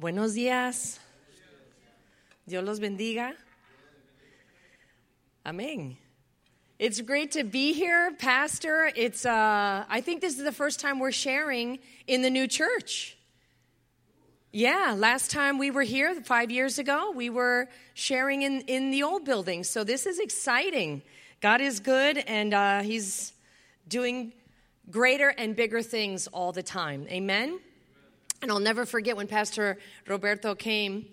Buenos días. Dios los bendiga. Amen. It's great to be here, Pastor. It's uh, I think this is the first time we're sharing in the new church. Yeah, last time we were here, five years ago, we were sharing in, in the old building. So this is exciting. God is good, and uh, He's doing greater and bigger things all the time. Amen? And I'll never forget when Pastor Roberto came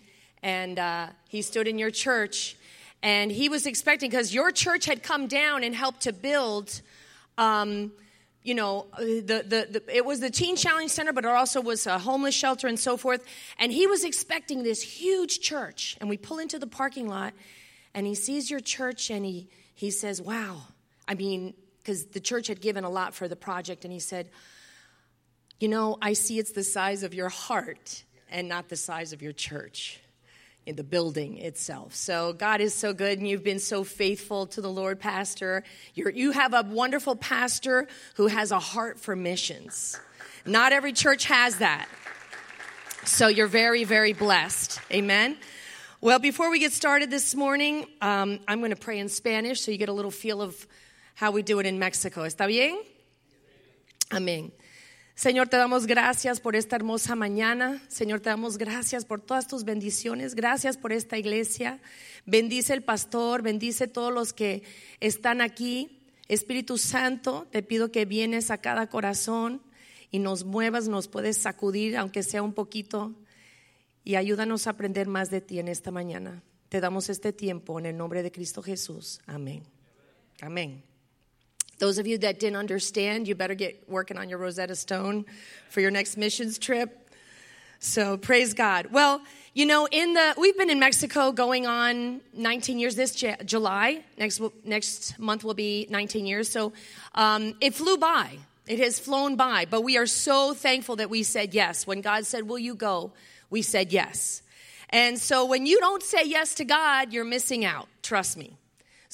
and uh, he stood in your church and he was expecting, because your church had come down and helped to build. Um, you know, the, the, the, it was the Teen Challenge Center, but it also was a homeless shelter and so forth. And he was expecting this huge church. And we pull into the parking lot, and he sees your church, and he, he says, Wow. I mean, because the church had given a lot for the project, and he said, You know, I see it's the size of your heart and not the size of your church in the building itself. So God is so good, and you've been so faithful to the Lord, Pastor. You're, you have a wonderful pastor who has a heart for missions. Not every church has that. So you're very, very blessed. Amen. Well, before we get started this morning, um, I'm going to pray in Spanish so you get a little feel of how we do it in Mexico. ¿Está bien? Amén. Señor, te damos gracias por esta hermosa mañana. Señor, te damos gracias por todas tus bendiciones. Gracias por esta iglesia. Bendice el pastor, bendice todos los que están aquí. Espíritu Santo, te pido que vienes a cada corazón y nos muevas, nos puedes sacudir, aunque sea un poquito, y ayúdanos a aprender más de ti en esta mañana. Te damos este tiempo en el nombre de Cristo Jesús. Amén. Amén. Those of you that didn't understand, you better get working on your Rosetta Stone for your next missions trip. So praise God. Well, you know, in the we've been in Mexico going on 19 years. This July next next month will be 19 years. So um, it flew by. It has flown by. But we are so thankful that we said yes. When God said, "Will you go?" We said yes. And so when you don't say yes to God, you're missing out. Trust me.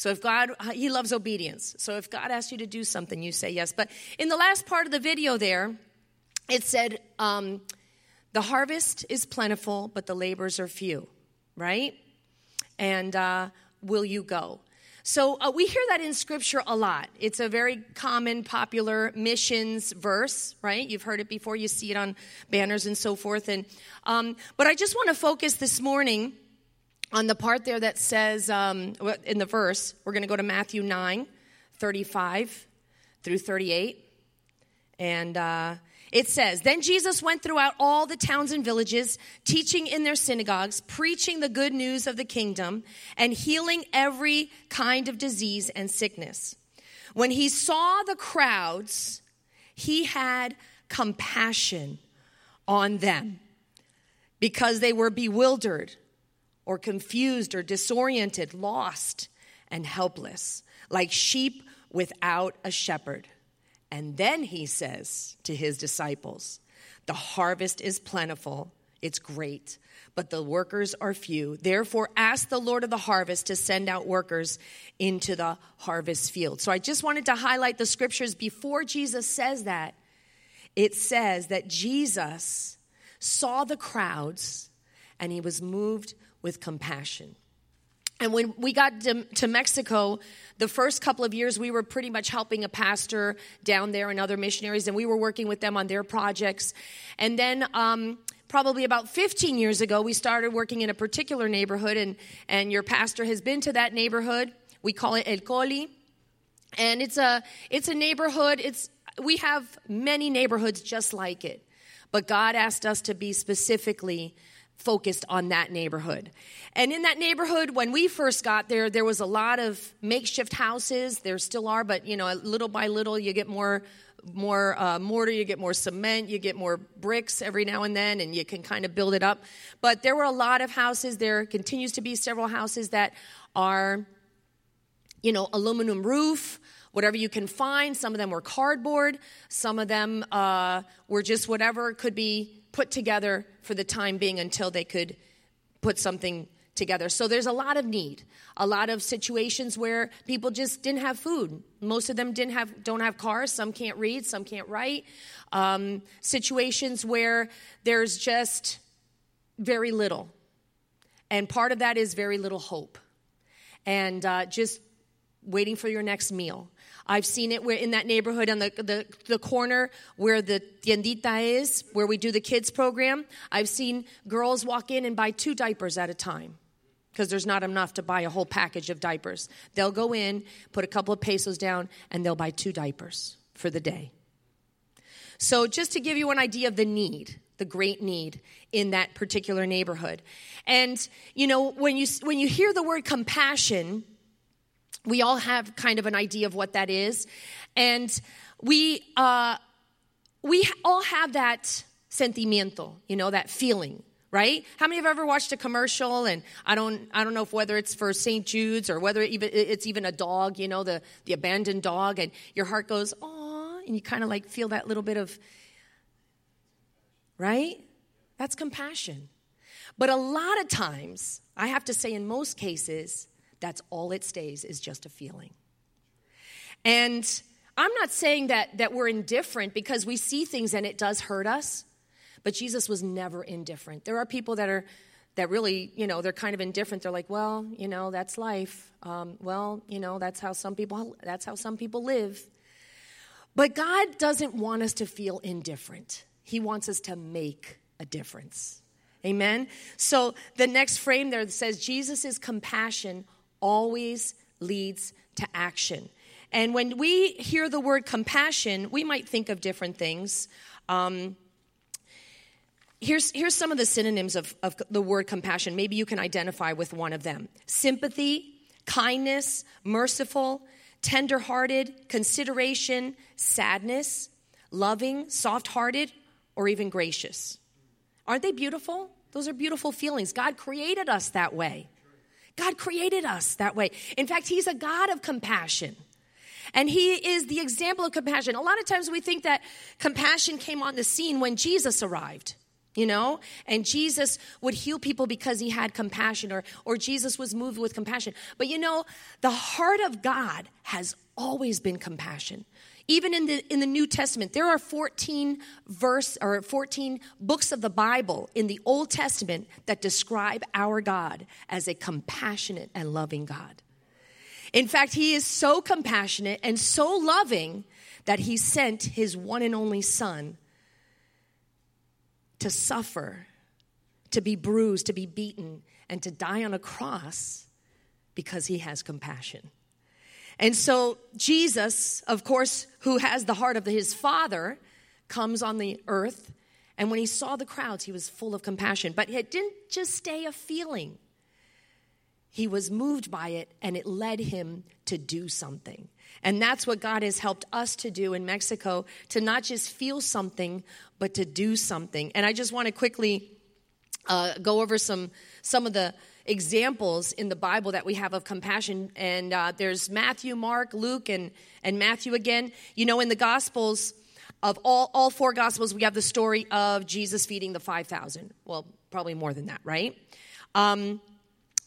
So if God, He loves obedience. So if God asks you to do something, you say yes. But in the last part of the video there, it said, um, the harvest is plentiful, but the labors are few, right? And uh, will you go? So uh, we hear that in scripture a lot. It's a very common, popular missions verse, right? You've heard it before. You see it on banners and so forth. And um, but I just want to focus this morning on the part there that says um, in the verse, we're going to go to Matthew 9, 35 through 38. And uh, it says, Then Jesus went throughout all the towns and villages, teaching in their synagogues, preaching the good news of the kingdom, and healing every kind of disease and sickness. When he saw the crowds, he had compassion on them because they were bewildered or confused or disoriented, lost and helpless, like sheep without a shepherd. And then he says to his disciples, The harvest is plentiful, it's great, but the workers are few. Therefore, ask the Lord of the harvest to send out workers into the harvest field. So I just wanted to highlight the scriptures before Jesus says that. It says that Jesus saw the crowds and he was moved with compassion. And when we got to, to, Mexico, the first couple of years, we were pretty much helping a pastor down there and other missionaries, and we were working with them on their projects. And then, um, probably about 15 years ago, we started working in a particular neighborhood, and, and your pastor has been to that neighborhood. We call it El Coli. And it's a, it's a neighborhood, it's, we have many neighborhoods just like it. But God asked us to be specifically focused on that neighborhood. And in that neighborhood, when we first got there, there was a lot of makeshift houses. There still are, but you know, little by little, you get more more uh, mortar, you get more cement, you get more bricks every now and then, and you can kind of build it up. But there were a lot of houses. There continues to be several houses that are, you know, aluminum roof whatever you can find. Some of them were cardboard. Some of them uh, were just whatever could be put together for the time being until they could put something together. So there's a lot of need, a lot of situations where people just didn't have food. Most of them didn't have, don't have cars. Some can't read, some can't write. Um, situations where there's just very little. And part of that is very little hope. And uh, just waiting for your next meal. I've seen it where in that neighborhood on the, the, the corner where the tiendita is, where we do the kids program. I've seen girls walk in and buy two diapers at a time because there's not enough to buy a whole package of diapers. They'll go in, put a couple of pesos down, and they'll buy two diapers for the day. So, just to give you an idea of the need, the great need in that particular neighborhood. And, you know, when you, when you hear the word compassion, we all have kind of an idea of what that is. And we, uh, we all have that sentimiento, you know, that feeling, right? How many have ever watched a commercial and I don't I don't know if whether it's for St. Jude's or whether even it's even a dog, you know, the the abandoned dog and your heart goes, "Oh," and you kind of like feel that little bit of right? That's compassion. But a lot of times, I have to say in most cases, that's all it stays is just a feeling. And I'm not saying that, that we're indifferent because we see things and it does hurt us, but Jesus was never indifferent. There are people that are that really, you know, they're kind of indifferent. They're like, well, you know, that's life. Um, well, you know, that's how some people that's how some people live. But God doesn't want us to feel indifferent. He wants us to make a difference. Amen. So the next frame there says Jesus' compassion always leads to action. And when we hear the word compassion, we might think of different things. Um, here's, here's some of the synonyms of, of the word compassion. Maybe you can identify with one of them sympathy, kindness, merciful, tenderhearted, consideration, sadness, loving, soft hearted, or even gracious. Aren't they beautiful? Those are beautiful feelings. God created us that way. God created us that way. In fact, He's a God of compassion. And He is the example of compassion. A lot of times we think that compassion came on the scene when Jesus arrived you know and jesus would heal people because he had compassion or or jesus was moved with compassion but you know the heart of god has always been compassion even in the in the New Testament, there are 14 verse or 14 books of the Bible in the Old Testament that describe our God as a compassionate and loving God. In fact, he is so compassionate and so loving that he sent his one and only son to suffer, to be bruised, to be beaten, and to die on a cross because he has compassion. And so Jesus, of course, who has the heart of his Father, comes on the earth. And when he saw the crowds, he was full of compassion. But it didn't just stay a feeling, he was moved by it, and it led him to do something. And that's what God has helped us to do in Mexico to not just feel something, but to do something. And I just want to quickly uh, go over some, some of the examples in the Bible that we have of compassion. And uh, there's Matthew, Mark, Luke, and, and Matthew again. You know, in the Gospels, of all, all four Gospels, we have the story of Jesus feeding the 5,000. Well, probably more than that, right? Um,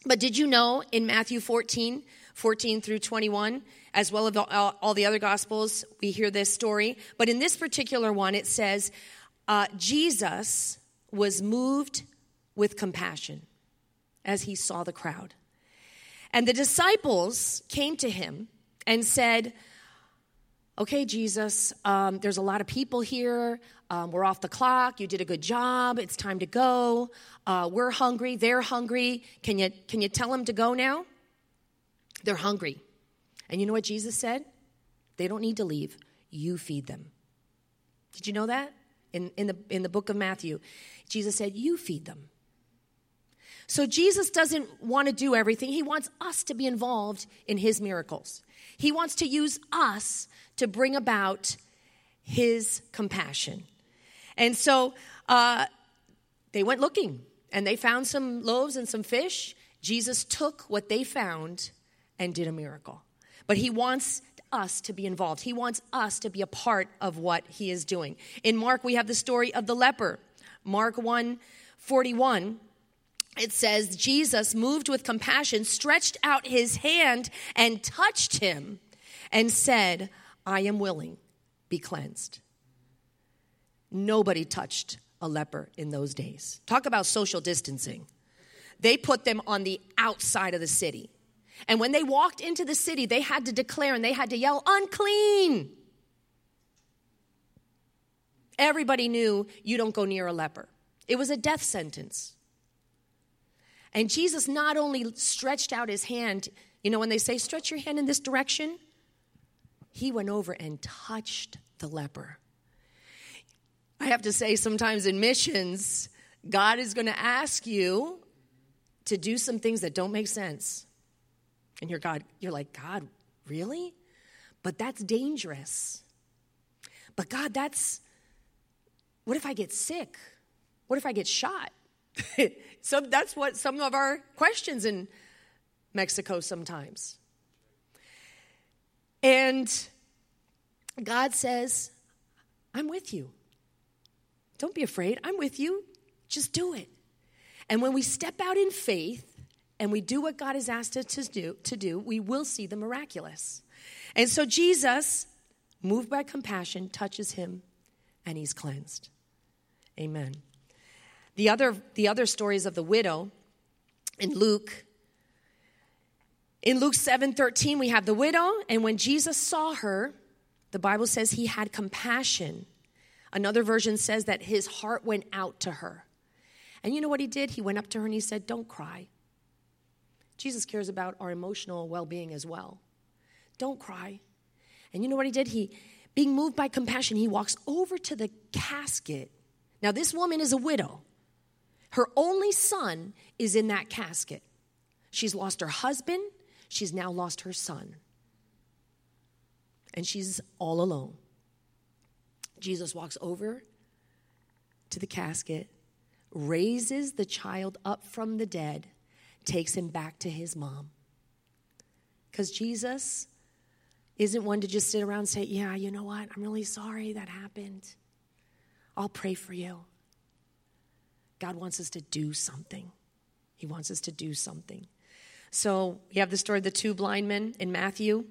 but did you know in Matthew 14, 14 through 21, as well as all, all the other Gospels, we hear this story. But in this particular one, it says, uh, Jesus was moved with compassion as he saw the crowd. And the disciples came to him and said, Okay, Jesus, um, there's a lot of people here. Um, we're off the clock. You did a good job. It's time to go. Uh, we're hungry. They're hungry. Can you, can you tell them to go now? They're hungry. And you know what Jesus said? They don't need to leave. You feed them. Did you know that? In, in, the, in the book of Matthew, Jesus said, You feed them. So Jesus doesn't want to do everything. He wants us to be involved in his miracles. He wants to use us to bring about his compassion. And so uh, they went looking and they found some loaves and some fish. Jesus took what they found and did a miracle. But he wants us to be involved. He wants us to be a part of what he is doing. In Mark, we have the story of the leper. Mark 1 41 it says, Jesus, moved with compassion, stretched out his hand and touched him and said, I am willing, be cleansed. Nobody touched a leper in those days. Talk about social distancing. They put them on the outside of the city. And when they walked into the city, they had to declare and they had to yell, unclean. Everybody knew you don't go near a leper. It was a death sentence. And Jesus not only stretched out his hand, you know, when they say, stretch your hand in this direction, he went over and touched the leper. I have to say, sometimes in missions, God is going to ask you to do some things that don't make sense. And you're God, you're like, God, really? But that's dangerous. But God, that's what if I get sick? What if I get shot? so that's what some of our questions in Mexico sometimes. And God says, I'm with you. Don't be afraid. I'm with you. Just do it. And when we step out in faith and we do what God has asked us to do, to do, we will see the miraculous. And so Jesus, moved by compassion, touches him and he's cleansed. Amen. The other, the other stories of the widow in Luke, in Luke 7 13, we have the widow, and when Jesus saw her, the Bible says he had compassion. Another version says that his heart went out to her. And you know what he did? He went up to her and he said, Don't cry. Jesus cares about our emotional well being as well. Don't cry. And you know what he did? He, being moved by compassion, he walks over to the casket now, this woman is a widow. Her only son is in that casket. She's lost her husband, she's now lost her son. And she's all alone. Jesus walks over to the casket, raises the child up from the dead, takes him back to his mom. Because Jesus isn't one to just sit around and say, Yeah, you know what? I'm really sorry that happened. I'll pray for you. God wants us to do something. He wants us to do something. So you have the story of the two blind men in Matthew,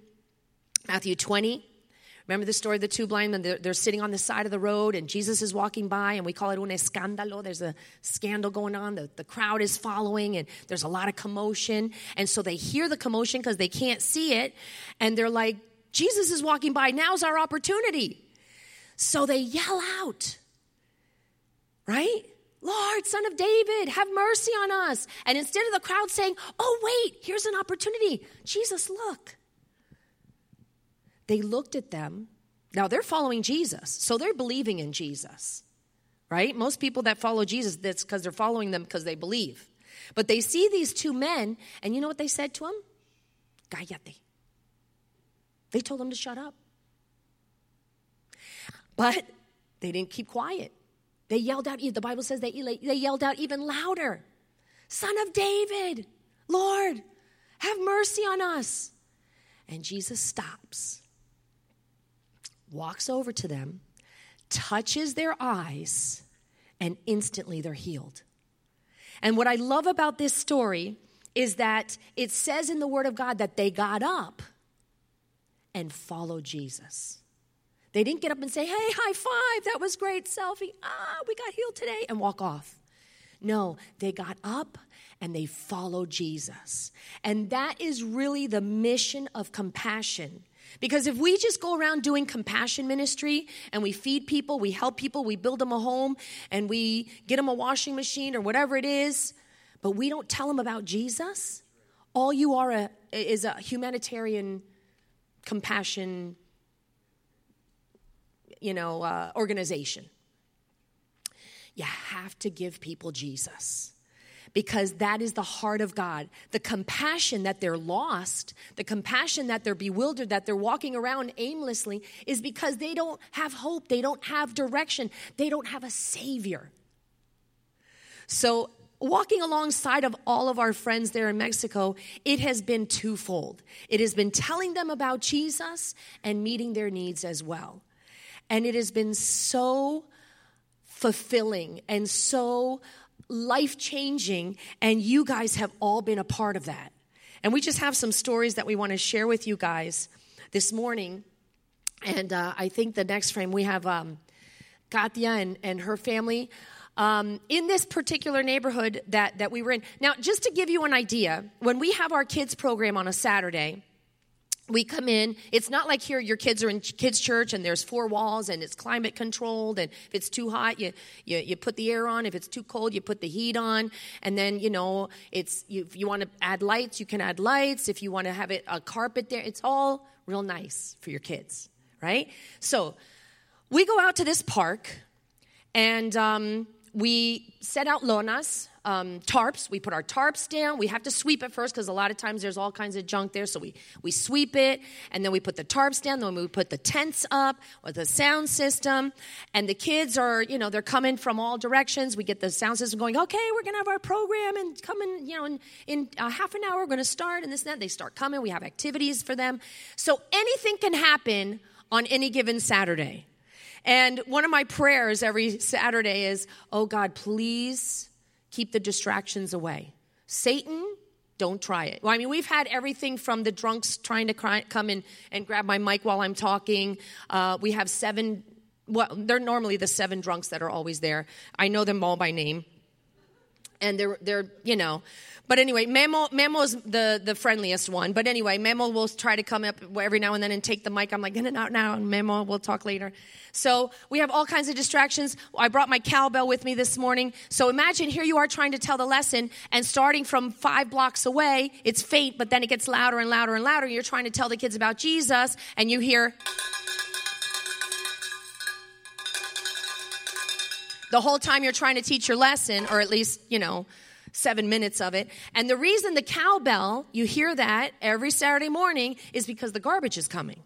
Matthew 20. Remember the story of the two blind men? They're, they're, sitting on the side of the road, and Jesus is walking by, and we call it un escándalo. There's a scandal going on. The, the crowd is following, and there's a lot of commotion. And so they hear the commotion because they can't see it, and they're like, Jesus is walking by. Now's our opportunity. So they yell out right? Lord, son of David, have mercy on us. And instead of the crowd saying, Oh, wait, here's an opportunity, Jesus, look. They looked at them. Now they're following Jesus, so they're believing in Jesus, right? Most people that follow Jesus, that's because they're following them because they believe. But they see these two men, and you know what they said to him? Cállate. They told him to shut up. But they didn't keep quiet. They yelled out, the Bible says they, they yelled out even louder Son of David, Lord, have mercy on us. And Jesus stops, walks over to them, touches their eyes, and instantly they're healed. And what I love about this story is that it says in the Word of God that they got up and followed Jesus. They didn't get up and say, hey, high five, that was great, selfie, ah, we got healed today, and walk off. No, they got up and they followed Jesus. And that is really the mission of compassion. Because if we just go around doing compassion ministry and we feed people, we help people, we build them a home, and we get them a washing machine or whatever it is, but we don't tell them about Jesus, all you are a, is a humanitarian compassion you know, uh, organization. You have to give people Jesus because that is the heart of God. The compassion that they're lost, the compassion that they're bewildered, that they're walking around aimlessly, is because they don't have hope, they don't have direction, they don't have a Savior. So, walking alongside of all of our friends there in Mexico, it has been twofold. It has been telling them about Jesus and meeting their needs as well. And it has been so fulfilling and so life changing. And you guys have all been a part of that. And we just have some stories that we want to share with you guys this morning. And uh, I think the next frame we have um, Katya and, and her family. um, in this particular neighborhood that, that we were in. Now, just to give you an idea, when we have our kids program on a Saturday, we come in it's not like here your kids are in kids church and there's four walls and it's climate controlled and if it's too hot you, you, you put the air on if it's too cold you put the heat on. And then you know it's you, if you want to add lights you can add lights. If you want to have it a carpet there it's all real nice for your kids right? So we go out to this park and um, we set out lonas um, tarps. We put our tarps down. We have to sweep it first because a lot of times there's all kinds of junk there. So we, we sweep it and then we put the tarps down. Then we put the tents up with the sound system. And the kids are, you know, they're coming from all directions. We get the sound system going, okay, we're going to have our program and coming, you know, in, in a half an hour, we're going to start and this and that. They start coming. We have activities for them. So anything can happen on any given Saturday. And one of my prayers every Saturday is, oh God, please keep the distractions away. Satan, don't try it. Well, I mean, we've had everything from the drunks trying to cry, come in and grab my mic while I'm talking. Uh, we have seven, well, they're normally the seven drunks that are always there. I know them all by name. And they're, they're you know, but anyway, Memo Memo's the the friendliest one. But anyway, Memo will try to come up every now and then and take the mic. I'm like, in and out now, and Memo, we'll talk later. So we have all kinds of distractions. I brought my cowbell with me this morning. So imagine here you are trying to tell the lesson, and starting from five blocks away, it's faint, but then it gets louder and louder and louder. You're trying to tell the kids about Jesus, and you hear. The whole time you're trying to teach your lesson, or at least, you know, seven minutes of it. And the reason the cowbell, you hear that every Saturday morning, is because the garbage is coming.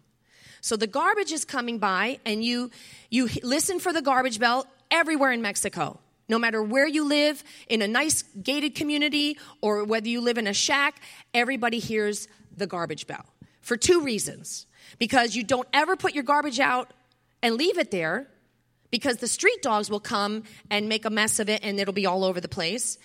So the garbage is coming by, and you you listen for the garbage bell everywhere in Mexico. No matter where you live, in a nice gated community, or whether you live in a shack, everybody hears the garbage bell for two reasons. Because you don't ever put your garbage out and leave it there because the street dogs will come and make a mess of it and it'll be all over the place.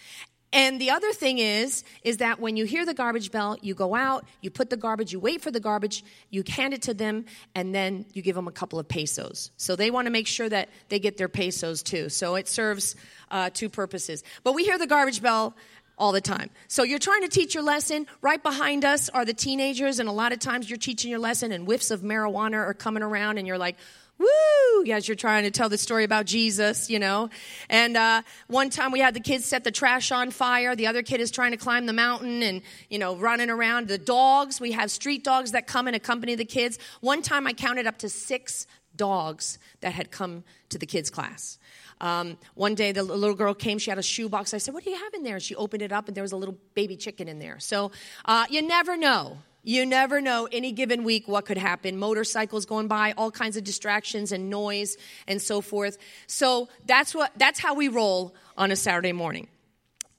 And the other thing is, is that when you hear the garbage bell, you go out, you put the garbage, you wait for the garbage, you hand it to them, and then you give them a couple of pesos. So they want to make sure that they get their pesos too. So it serves uh, two purposes. But we hear the garbage bell all the time. So you're trying to teach your lesson. Right behind us are the teenagers, and a lot of times you're teaching your lesson, and whiffs of marijuana are coming around, and you're like, woo, as you're trying to tell the story about Jesus, you know. And uh, one time we had the kids set the trash on fire. The other kid is trying to climb the mountain and, you know, running around. The dogs, we have street dogs that come and accompany the kids. One time I counted up to six dogs that had come to the kids' class. Um, one day the little girl came, she had a shoebox. I said, What do you have in there? She opened it up and there was a little baby chicken in there. So uh, you never know you never know any given week what could happen. Motorcycles going by, all kinds of distractions and noise and so forth. So that's what that's how we roll on a Saturday morning.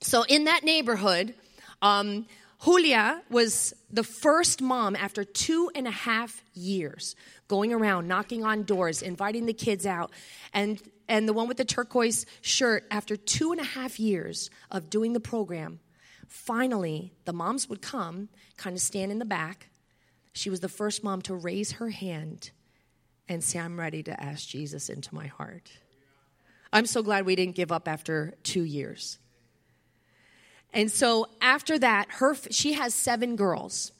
So in that neighborhood, um, Julia was the first mom after two and a half years going around knocking on doors, inviting the kids out, and and the one with the turquoise shirt after two and a half years of doing the program Finally, the moms would come, kind of stand in the back. She was the first mom to raise her hand and say, I'm ready to ask Jesus into my heart. I'm so glad we didn't give up after two years. And so after that, her she has seven girls,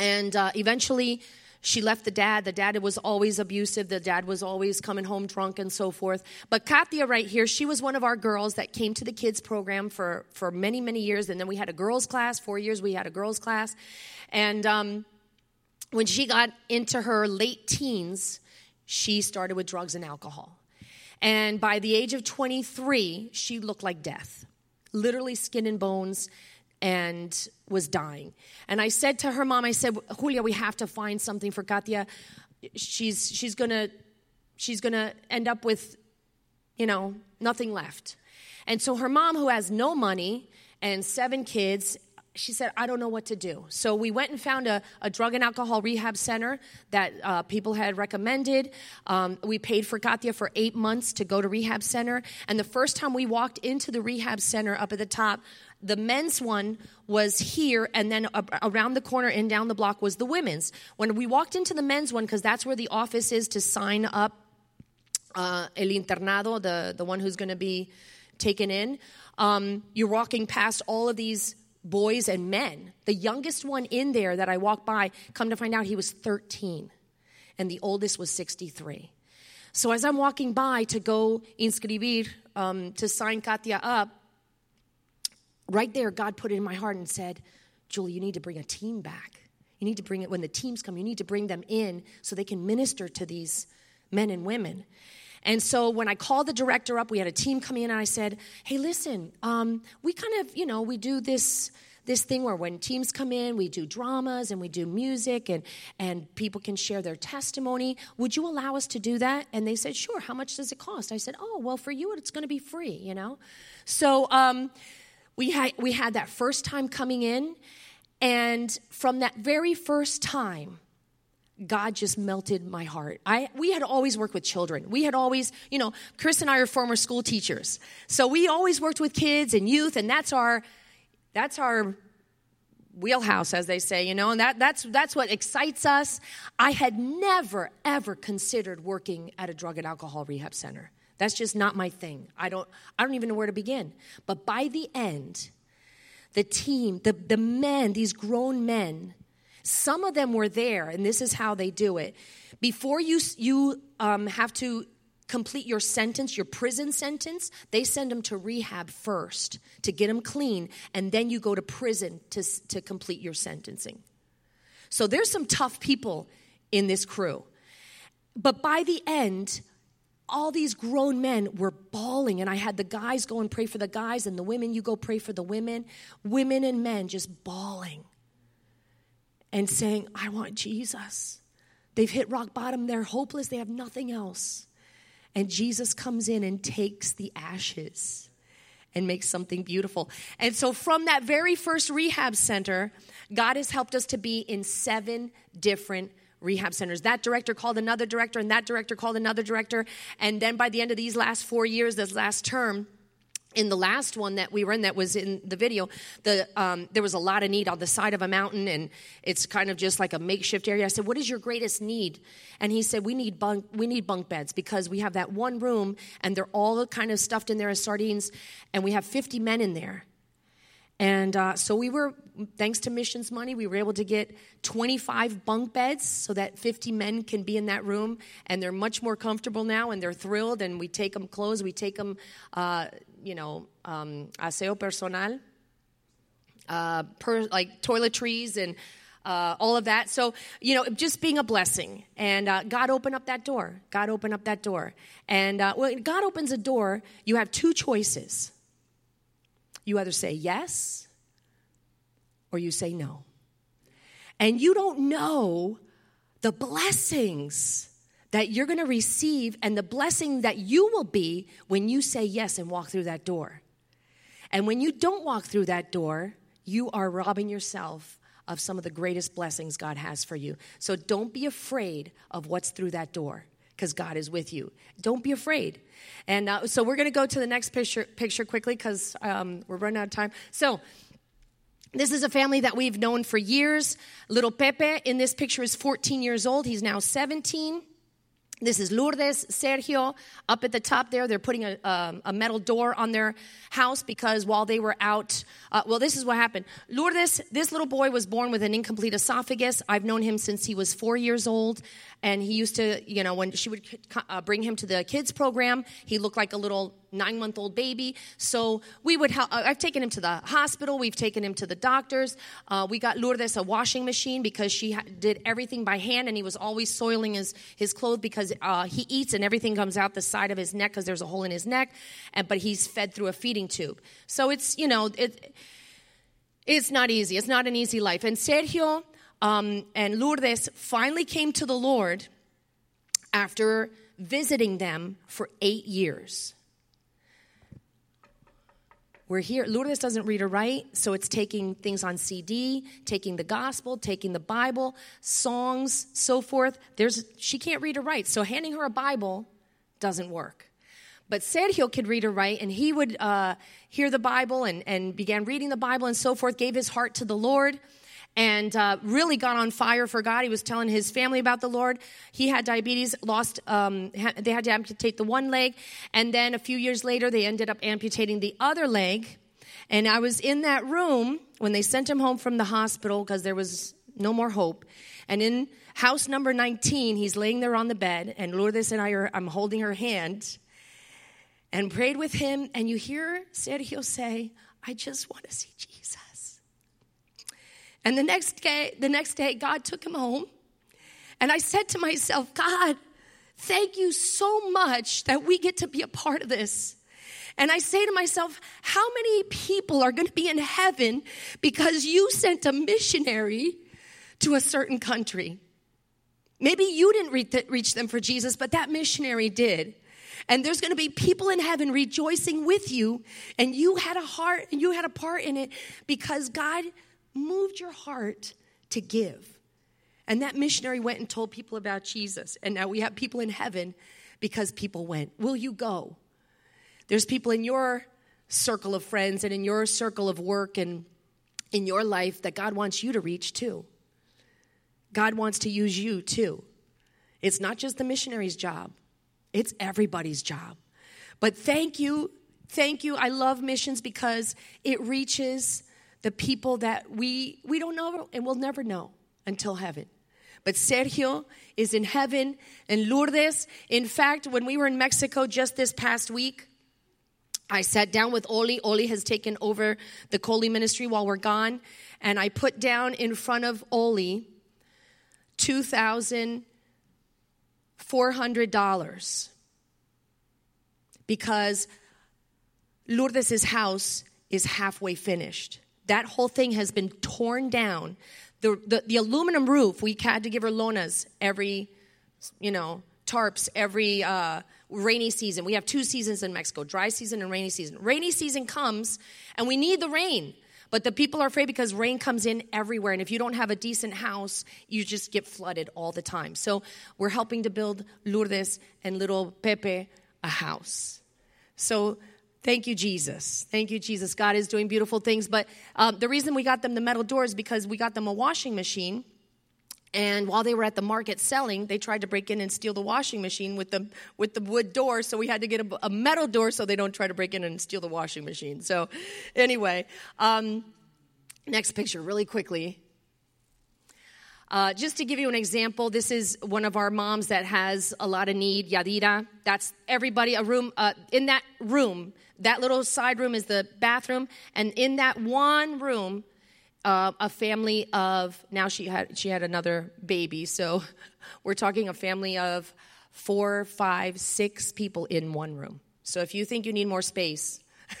and uh, eventually she left the dad. The dad was always abusive. The dad was always coming home drunk and so forth. But Katia, right here, she was one of our girls that came to the kids program for, for many, many years. And then we had a girls' class. Four years we had a girls' class. And um, when she got into her late teens, she started with drugs and alcohol. And by the age of 23, she looked like death literally skin and bones and was dying. And I said to her mom, I said, Julia, we have to find something for Katia. She's she's gonna she's gonna end up with, you know, nothing left. And so her mom, who has no money and seven kids, she said, I don't know what to do. So we went and found a, a drug and alcohol rehab center that uh, people had recommended. Um, we paid for Katya for eight months to go to rehab center. And the first time we walked into the rehab center up at the top, the men's one was here, and then around the corner and down the block was the women's. When we walked into the men's one, because that's where the office is to sign up uh, el internado, the, the one who's going to be taken in. Um, you're walking past all of these boys and men. The youngest one in there that I walked by, come to find out he was 13, and the oldest was 63. So as I'm walking by to go inscribir, um, to sign Katia up, right there, God put it in my heart and said, Julie, you need to bring a team back. You need to bring it when the teams come, you need to bring them in so they can minister to these men and women. And so when I called the director up, we had a team come in, and I said, "Hey, listen, um, we kind of, you know, we do this." this thing where when teams come in we do dramas and we do music and and people can share their testimony would you allow us to do that and they said sure how much does it cost i said oh well for you it's going to be free you know so um, we had we had that first time coming in and from that very first time God just melted my heart. I we had always worked with children. We had always, you know, Chris and I are former school teachers. So we always worked with kids and youth and that's our that's our wheelhouse as they say, you know, and that that's that's what excites us. I had never ever considered working at a drug and alcohol rehab center. That's just not my thing. I don't I don't even know where to begin. But by the end, the team, the the men, these grown men some of them were there, and this is how they do it. Before you, you um, have to complete your sentence, your prison sentence, they send them to rehab first to get them clean, and then you go to prison to, to complete your sentencing. So there's some tough people in this crew. But by the end, all these grown men were bawling, and I had the guys go and pray for the guys, and the women, you go pray for the women. Women and men just bawling and saying, I want Jesus. They've hit rock bottom, they're hopeless, they have nothing else. And Jesus comes in and takes the ashes and makes something beautiful. And so, from that very first rehab center, God has helped us to be in seven different rehab centers. That director called another director, and that director called another director. And then by the end of these last four years, this last term, in the last one that we were in that was in the video the um, there was a lot of need on the side of a mountain and it's kind of just like a makeshift area i said what is your greatest need and he said we need bunk we need bunk beds because we have that one room and they're all kind of stuffed in there as sardines and we have 50 men in there and uh, so we were thanks to missions money we were able to get 25 bunk beds so that 50 men can be in that room and they're much more comfortable now and they're thrilled and we take them clothes we take them uh, you know, um, aseo personal, uh, per, like toiletries and uh, all of that. So, you know, just being a blessing. And uh, God opened up that door. God opened up that door. And uh, when God opens a door, you have two choices. You either say yes or you say no. And you don't know the blessings that you're going to receive and the blessing that you will be when you say yes and walk through that door. And when you don't walk through that door, you are robbing yourself of some of the greatest blessings God has for you. So don't be afraid of what's through that door because God is with you. Don't be afraid. And uh, so we're going to go to the next picture, picture quickly because um, we're running out of time. So this is a family that we've known for years. Little Pepe in this picture is 14 years old. He's now 17. This is Lourdes, Sergio. Up at the top there, they're putting a, um, a metal door on their house because while they were out, uh, well, this is what happened. Lourdes, this little boy was born with an incomplete esophagus. I've known him since he was four years old. And he used to, you know, when she would uh, bring him to the kids program, he looked like a little nine month old baby. So we would help. I've taken him to the hospital. We've taken him to the doctors. Uh, we got Lourdes a washing machine because she ha- did everything by hand and he was always soiling his, his clothes because uh, he eats and everything comes out the side of his neck because there's a hole in his neck. And, but he's fed through a feeding tube. So it's, you know, it, it's not easy. It's not an easy life. And Sergio um, and Lourdes finally came to the Lord after visiting them for eight years. We're here. Lourdes doesn't read or write, so it's taking things on CD, taking the gospel, taking the Bible, songs, so forth. There's she can't read or write, so handing her a Bible doesn't work. But Sergio could read or write, and he would uh, hear the Bible and, and began reading the Bible and so forth, gave his heart to the Lord. And uh, really got on fire for God. He was telling his family about the Lord. He had diabetes, lost, um, ha- they had to amputate the one leg. And then a few years later, they ended up amputating the other leg. And I was in that room when they sent him home from the hospital because there was no more hope. And in house number 19, he's laying there on the bed, and Lourdes and I are, I'm holding her hand and prayed with him. And you hear Sergio say, I just want to see Jesus. And the next day, the next day, God took him home. And I said to myself, God, thank you so much that we get to be a part of this. And I say to myself, how many people are going to be in heaven because you sent a missionary to a certain country? Maybe you didn't reach them for Jesus, but that missionary did. And there's going to be people in heaven rejoicing with you, and you had a heart and you had a part in it because God moved your heart to give. And that missionary went and told people about Jesus. And now we have people in heaven because people went. Will you go? There's people in your circle of friends and in your circle of work and in your life that God wants you to reach too. God wants to use you too. It's not just the missionary's job, it's everybody's job. But thank you, thank you. I love missions because it reaches the people that we we don't know and we'll never know until heaven. But Sergio is in heaven and Lourdes. In fact, when we were in Mexico just this past week, I sat down with Oli. Oli has taken over the Coley ministry while we're gone. And I put down in front of Oli $2,400 because Lourdes' house is halfway finished. That whole thing has been torn down. The, the, the aluminum roof, we had to give her lonas every, you know, tarps every uh, rainy season. We have two seasons in Mexico dry season and rainy season. Rainy season comes, and we need the rain. But the people are afraid because rain comes in everywhere. And if you don't have a decent house, you just get flooded all the time. So we're helping to build Lourdes and little Pepe a house. So thank you, Jesus. Thank you, Jesus. God is doing beautiful things. But um, the reason we got them the metal doors is because we got them a washing machine and while they were at the market selling, they tried to break in and steal the washing machine with the with the wood door. So we had to get a, a metal door so they don't try to break in and steal the washing machine. So, anyway, um, next picture, really quickly. Uh, just to give you an example, this is one of our moms that has a lot of need, Yadira. That's everybody, a room, uh, in that room, that little side room is the bathroom. And in that one room, uh, a family of now she had she had another baby so we're talking a family of four five six people in one room so if you think you need more space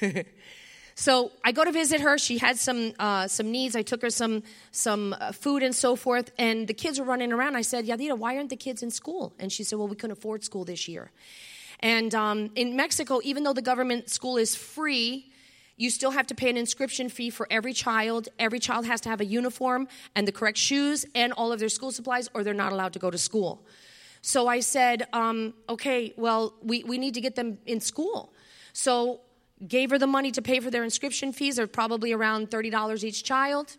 so i go to visit her she had some uh, some needs i took her some some uh, food and so forth and the kids were running around i said yadira why aren't the kids in school and she said well we couldn't afford school this year and um, in mexico even though the government school is free you still have to pay an inscription fee for every child. Every child has to have a uniform and the correct shoes and all of their school supplies, or they're not allowed to go to school. So I said, um, okay, well, we, we need to get them in school. So gave her the money to pay for their inscription fees. They're probably around $30 each child.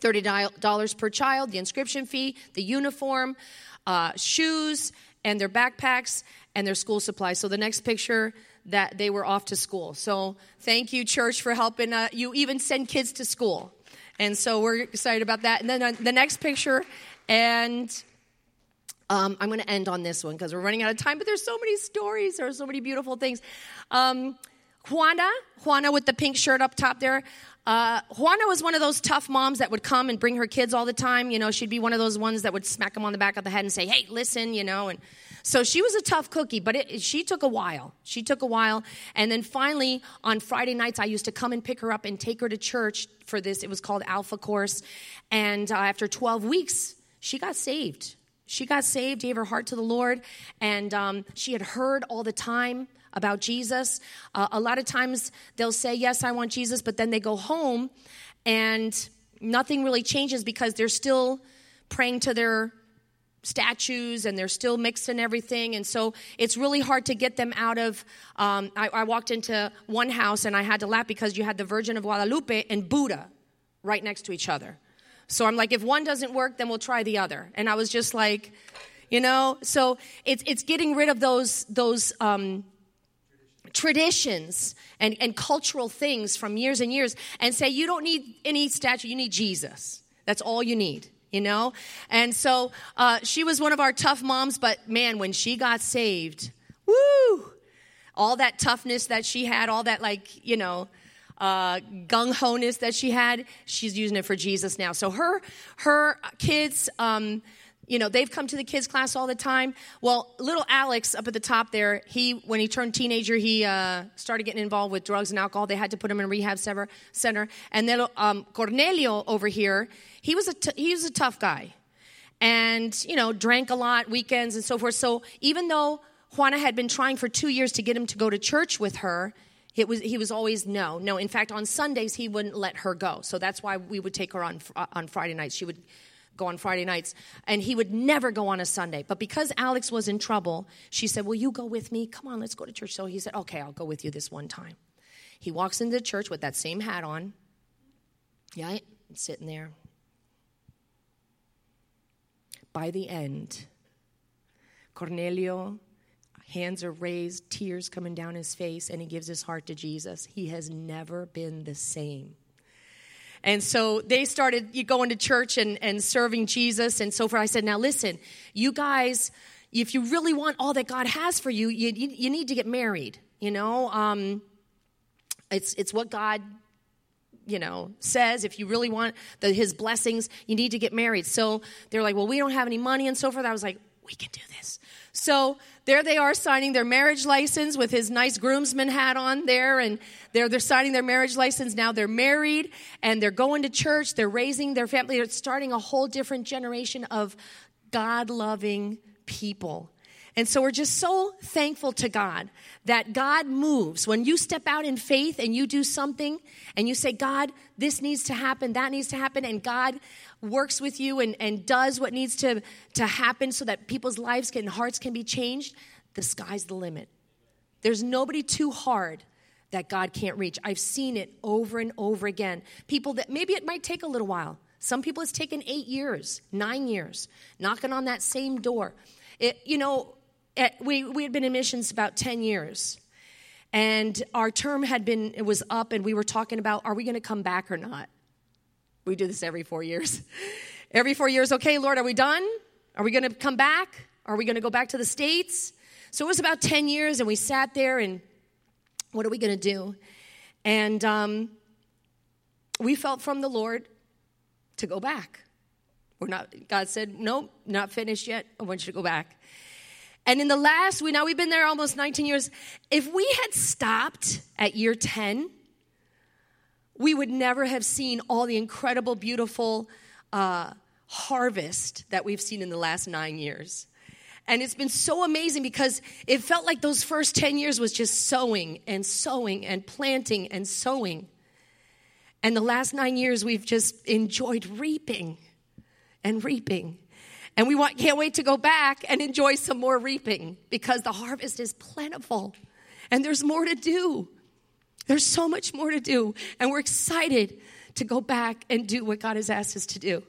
$30 per child, the inscription fee, the uniform, uh, shoes, and their backpacks, and their school supplies. So the next picture, that they were off to school. So thank you, church, for helping uh, you even send kids to school. And so we're excited about that. And then uh, the next picture, and um, I'm going to end on this one because we're running out of time, but there's so many stories. There are so many beautiful things. Um, Juana, Juana with the pink shirt up top there. Uh, Juana was one of those tough moms that would come and bring her kids all the time. You know, she'd be one of those ones that would smack them on the back of the head and say, "Hey, listen," you know, and so she was a tough cookie, but it, she took a while. She took a while. And then finally, on Friday nights, I used to come and pick her up and take her to church for this. It was called Alpha Course. And uh, after 12 weeks, she got saved. She got saved, gave her heart to the Lord, and um, she had heard all the time about Jesus. Uh, a lot of times they'll say, Yes, I want Jesus, but then they go home and nothing really changes because they're still praying to their statues and they're still mixing everything. And so it's really hard to get them out of. Um, I, I walked into one house and I had to laugh because you had the Virgin of Guadalupe and Buddha right next to each other. So I'm like, if one doesn't work, then we'll try the other. And I was just like, you know, so it's it's getting rid of those those um, traditions and, and cultural things from years and years and say you don't need any statue, you need Jesus. That's all you need you know? And so uh, she was one of our tough moms, but man, when she got saved, woo! All that toughness that she had, all that, like, you know, uh, gung ho ness that she had, she's using it for Jesus now. So her, her kids, um, you know, they've come to the kids class all the time. Well, little Alex up at the top there, he when he turned teenager, he uh, started getting involved with drugs and alcohol. They had to put him in rehab center. And then um, Cornelio over here, he was a t- he was a tough guy, and you know, drank a lot weekends and so forth. So even though Juana had been trying for two years to get him to go to church with her, it was he was always no, no. In fact, on Sundays he wouldn't let her go. So that's why we would take her on on Friday nights. She would go on Friday nights, and he would never go on a Sunday. But because Alex was in trouble, she said, Will you go with me? Come on, let's go to church. So he said, Okay, I'll go with you this one time. He walks into church with that same hat on. Yeah, sitting there, by the end, Cornelio, hands are raised, tears coming down his face, and he gives his heart to Jesus. He has never been the same. And so they started going to church and, and serving Jesus and so forth. I said, now listen, you guys, if you really want all that God has for you, you, you, you need to get married. You know, um, it's, it's what God you know, says if you really want the, his blessings, you need to get married. So they're like, well, we don't have any money and so forth. I was like, we can do this. So there they are signing their marriage license with his nice groomsman hat on there, and they're, they're signing their marriage license. Now they're married and they're going to church, they're raising their family, they're starting a whole different generation of God loving people. And so we're just so thankful to God that God moves. When you step out in faith and you do something and you say, God, this needs to happen, that needs to happen, and God works with you and, and does what needs to, to happen so that people's lives and hearts can be changed, the sky's the limit. There's nobody too hard that God can't reach. I've seen it over and over again. People that maybe it might take a little while. Some people it's taken eight years, nine years, knocking on that same door. It, you know, we, we had been in missions about 10 years. And our term had been, it was up, and we were talking about are we going to come back or not? We do this every four years. every four years, okay, Lord, are we done? Are we going to come back? Are we going to go back to the States? So it was about 10 years, and we sat there, and what are we going to do? And um, we felt from the Lord to go back. We're not, God said, nope, not finished yet. I want you to go back. And in the last, we now we've been there almost 19 years. If we had stopped at year 10, we would never have seen all the incredible, beautiful uh, harvest that we've seen in the last nine years. And it's been so amazing because it felt like those first 10 years was just sowing and sowing and planting and sowing. And the last nine years, we've just enjoyed reaping and reaping. And we want, can't wait to go back and enjoy some more reaping because the harvest is plentiful and there's more to do. There's so much more to do. And we're excited to go back and do what God has asked us to do.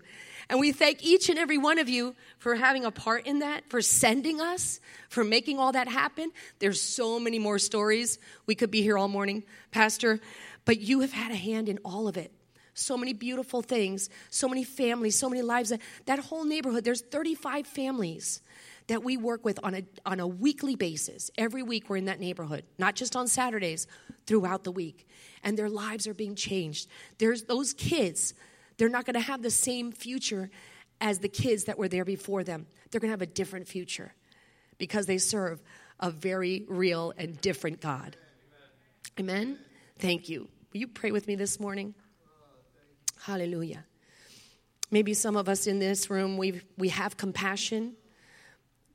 And we thank each and every one of you for having a part in that, for sending us, for making all that happen. There's so many more stories. We could be here all morning, Pastor, but you have had a hand in all of it so many beautiful things, so many families, so many lives. That whole neighborhood, there's 35 families that we work with on a, on a weekly basis. Every week we're in that neighborhood, not just on Saturdays, throughout the week. And their lives are being changed. There's those kids, they're not going to have the same future as the kids that were there before them. They're going to have a different future because they serve a very real and different God. Amen? Thank you. Will you pray with me this morning? Hallelujah. Maybe some of us in this room, we we have compassion,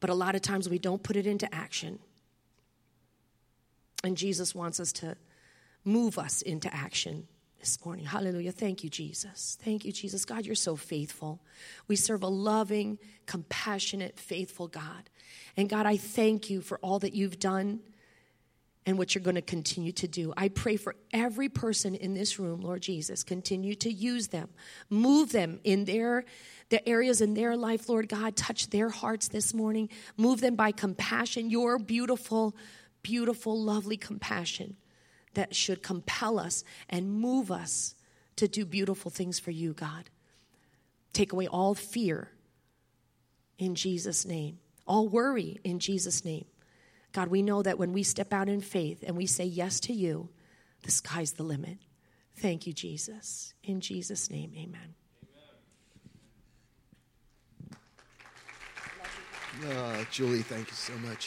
but a lot of times we don't put it into action. And Jesus wants us to move us into action this morning. Hallelujah. Thank you, Jesus. Thank you, Jesus. God, you're so faithful. We serve a loving, compassionate, faithful God. And God, I thank you for all that you've done and what you're going to continue to do. I pray for every person in this room, Lord Jesus. Continue to use them, move them in their the areas in their life, Lord God. Touch their hearts this morning. Move them by compassion, your beautiful, beautiful, lovely compassion that should compel us and move us to do beautiful things for you, God. Take away all fear in Jesus' name, all worry in Jesus' name. God, we know that when we step out in faith and we say yes to you, the sky's the limit. Thank you, Jesus. In Jesus' name, amen. Uh, Julie, thank you so much.